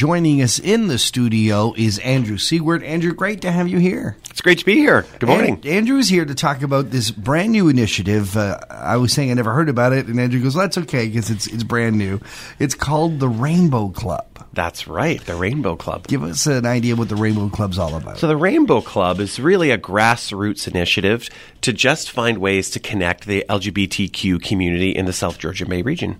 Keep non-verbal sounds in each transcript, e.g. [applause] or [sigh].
Joining us in the studio is Andrew Siegwart. Andrew, great to have you here. It's great to be here. Good morning. And Andrew is here to talk about this brand new initiative. Uh, I was saying I never heard about it, and Andrew goes, "That's okay because it's it's brand new. It's called the Rainbow Club." That's right, the Rainbow Club. Give us an idea what the Rainbow Club's all about. So, the Rainbow Club is really a grassroots initiative to just find ways to connect the LGBTQ community in the South Georgia Bay region.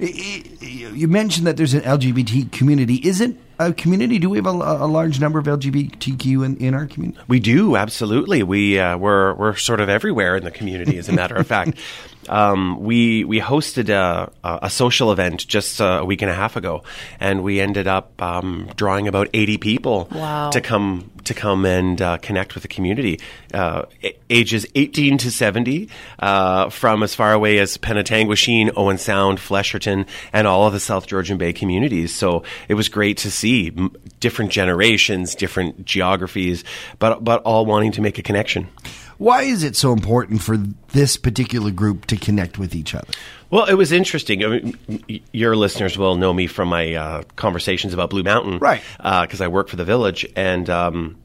You mentioned that there's an LGBT community. Is it a community? Do we have a, a large number of LGBTQ in, in, our community? We do, absolutely. We, uh, we're, we're sort of everywhere in the community, as a matter of fact. [laughs] Um, we we hosted a, a, social event just a week and a half ago, and we ended up um, drawing about eighty people wow. to come to come and uh, connect with the community, uh, ages eighteen to seventy, uh, from as far away as Penetanguishene, Owen Sound, Flesherton, and all of the South Georgian Bay communities. So it was great to see different generations, different geographies, but but all wanting to make a connection. Why is it so important for this particular group to connect with each other? Well, it was interesting. I mean, your listeners will know me from my uh, conversations about Blue Mountain, right? Because uh, I work for the village, and um,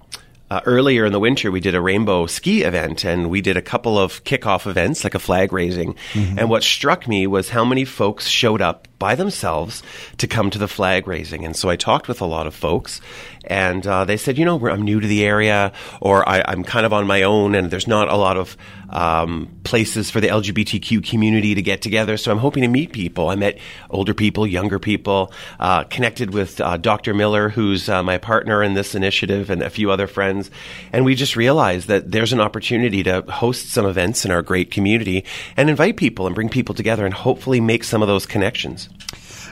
uh, earlier in the winter, we did a rainbow ski event and we did a couple of kickoff events, like a flag raising. Mm-hmm. And what struck me was how many folks showed up by themselves to come to the flag raising. And so I talked with a lot of folks and uh, they said, you know, I'm new to the area or I, am kind of on my own and there's not a lot of um, places for the LGBTQ community to get together. So I'm hoping to meet people. I met older people, younger people, uh, connected with uh, Dr. Miller, who's uh, my partner in this initiative, and a few other friends. And we just realized that there's an opportunity to host some events in our great community and invite people and bring people together and hopefully make some of those connections.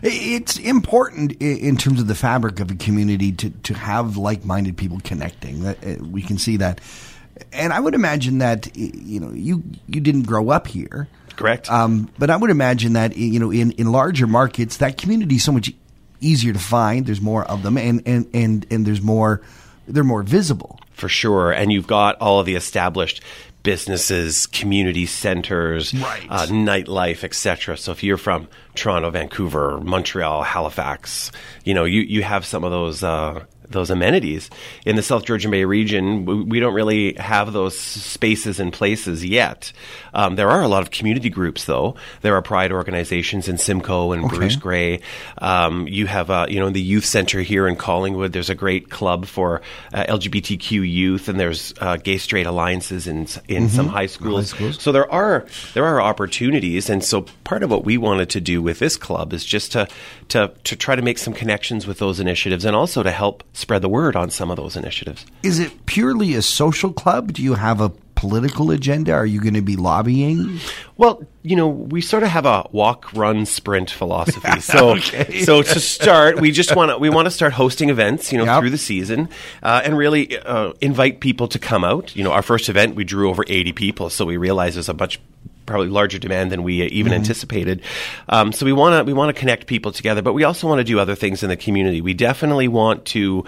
It's important in terms of the fabric of a community to, to have like minded people connecting. Uh, we can see that and I would imagine that you know you you didn't grow up here, correct? Um, but I would imagine that you know in in larger markets that community is so much easier to find. There's more of them, and and and and there's more. They're more visible for sure, and you've got all of the established businesses, community centers, right. uh, nightlife, etc. So if you're from Toronto, Vancouver, Montreal, Halifax, you know you you have some of those uh, those amenities. In the South Georgian Bay region, we don't really have those spaces and places yet. Um, there are a lot of community groups, though. There are pride organizations in Simcoe and okay. Bruce Grey. Um, you have, uh, you know, in the youth center here in Collingwood. There's a great club for uh, LGBTQ youth, and there's uh, gay straight alliances in in mm-hmm. some high schools. high schools. So there are there are opportunities, and so part of what we wanted to do with this club is just to to to try to make some connections with those initiatives, and also to help spread the word on some of those initiatives. Is it purely a social club? Do you have a political agenda? Are you going to be lobbying? Well, you know, we sort of have a walk, run, sprint philosophy. [laughs] So, okay. so to start, we just want to we want to start hosting events, you know, yep. through the season, uh, and really uh, invite people to come out. You know, our first event we drew over eighty people, so we realized there's a much probably larger demand than we even mm-hmm. anticipated. Um, so we want to we want to connect people together, but we also want to do other things in the community. We definitely want to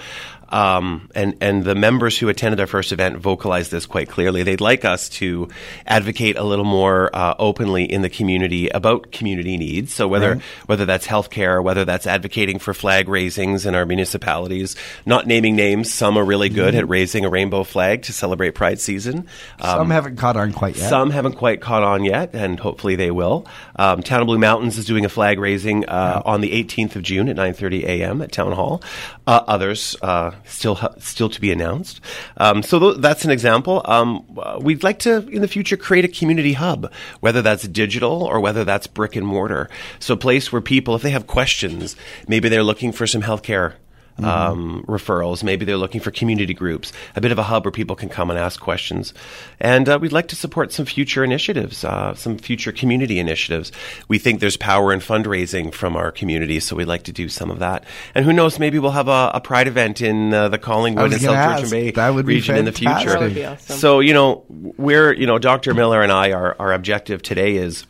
um, and and the members who attended our first event vocalized this quite clearly. They'd like us to advocate a little more uh, openly in the community about community needs. So whether right. whether that's healthcare, whether that's advocating for flag raisings in our municipalities, not naming names. Some are really good mm-hmm. at raising a rainbow flag to celebrate Pride season. Um, some haven't caught on quite yet. Some haven't quite caught on yet, and hopefully they will. Um, Town of Blue Mountains is doing a flag raising uh, yeah. on the 18th of June at 9:30 a.m. at Town Hall. Uh, others uh, still still to be announced. Um, so th- that's an example. Um, we'd like to in the future create a community hub, whether that's digital or whether that's brick and mortar. So a place where people, if they have questions, maybe they're looking for some healthcare mm-hmm. um, referrals. Maybe they're looking for community groups, a bit of a hub where people can come and ask questions. And uh, we'd like to support some future initiatives, uh, some future community initiatives. We think there's power in fundraising from our community, so we'd like to do some of that. And who knows, maybe we'll have a, a Pride event in uh, the Collingwood and South Georgian Bay that would region in the future. That would be awesome. So, you know, we're, you know, Dr. Miller and I, our, our objective today is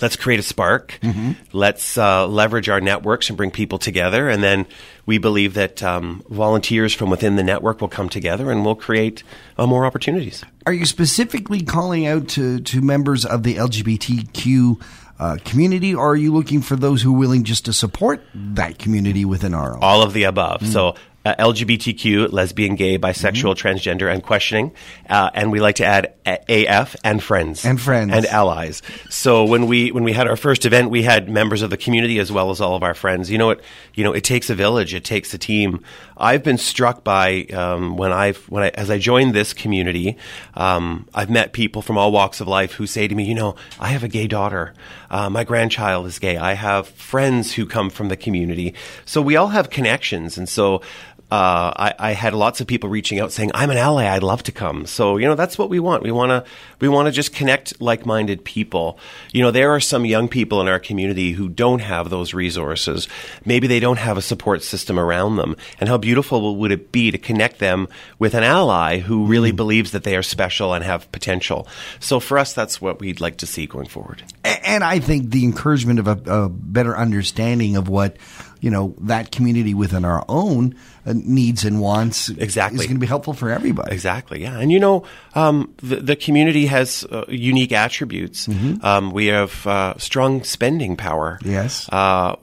let's create a spark. Mm-hmm. Let's uh, leverage our networks and bring people together. And then we believe that um, volunteers from within the network will come together and we'll create uh, more opportunities. Are you specifically calling out to, to members of the LGBTQ uh, community, or are you looking for those who are willing just to support that community within our own? All of the above. Mm. So uh, LGBTQ, lesbian, gay, bisexual, mm-hmm. transgender, and questioning. Uh, and we like to add a- AF and friends and friends and allies. So when we when we had our first event, we had members of the community as well as all of our friends. You know it. You know it takes a village. It takes a team. I've been struck by um, when I've when I as I joined this community, um, I've met people from all walks of life who say to me, you know, I have a gay daughter. Uh, my grandchild is gay. I have friends who come from the community. So we all have connections, and so uh, I, I, had lots of people reaching out saying, "I'm an ally. I'd love to come." So you know, that's what we want. We want to we want to just connect like-minded people. You know, there are some young people in our community who don't have those resources. Maybe they don't have a support system around them. And how beautiful would it be to connect them with an ally who really mm. believes that they are special and have potential? So for us, that's what we'd like to see going forward. And I think the encouragement of a, a better understanding of what you know that community within our own uh, needs and wants exactly is going to be helpful for everybody. Exactly, yeah. And you know, um, the, the, community has uh, unique attributes. Mm-hmm. Um, we have uh, strong spending power. Yes, uh,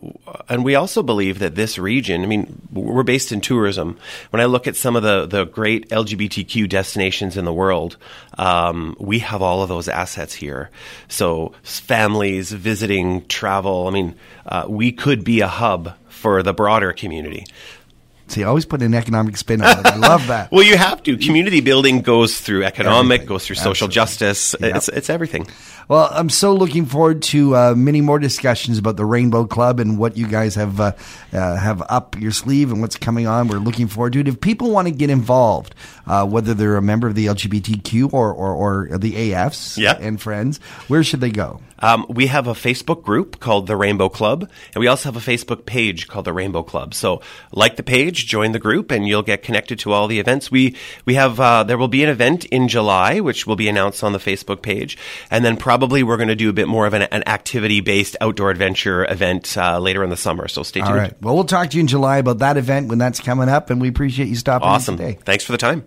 and we also believe that this region. I mean, we're based in tourism. When I look at some of the the great LGBTQ destinations in the world, um, we have all of those assets here. So families visiting, travel. I mean, uh, we could be a hub for the broader community. See, always put an economic spin on it. I love that. [laughs] well, you have to. Community building goes through economic, everything. goes through social Absolutely. justice. Yep. It's, it's everything. Well, I'm so looking forward to uh, many more discussions about the Rainbow Club and what you guys have uh, uh, have up your sleeve and what's coming on. We're looking forward to it. If people want to get involved, uh, whether they're a member of the LGBTQ or, or, or the AFs yeah. and friends, where should they go? Um, we have a Facebook group called the Rainbow Club, and we also have a Facebook page called the Rainbow Club. So, like the page, join the group, and you'll get connected to all the events. We we have uh, there will be an event in July, which will be announced on the Facebook page, and then probably we're going to do a bit more of an, an activity based outdoor adventure event uh, later in the summer. So stay tuned. All right. Well, we'll talk to you in July about that event when that's coming up, and we appreciate you stopping awesome. today. Thanks for the time.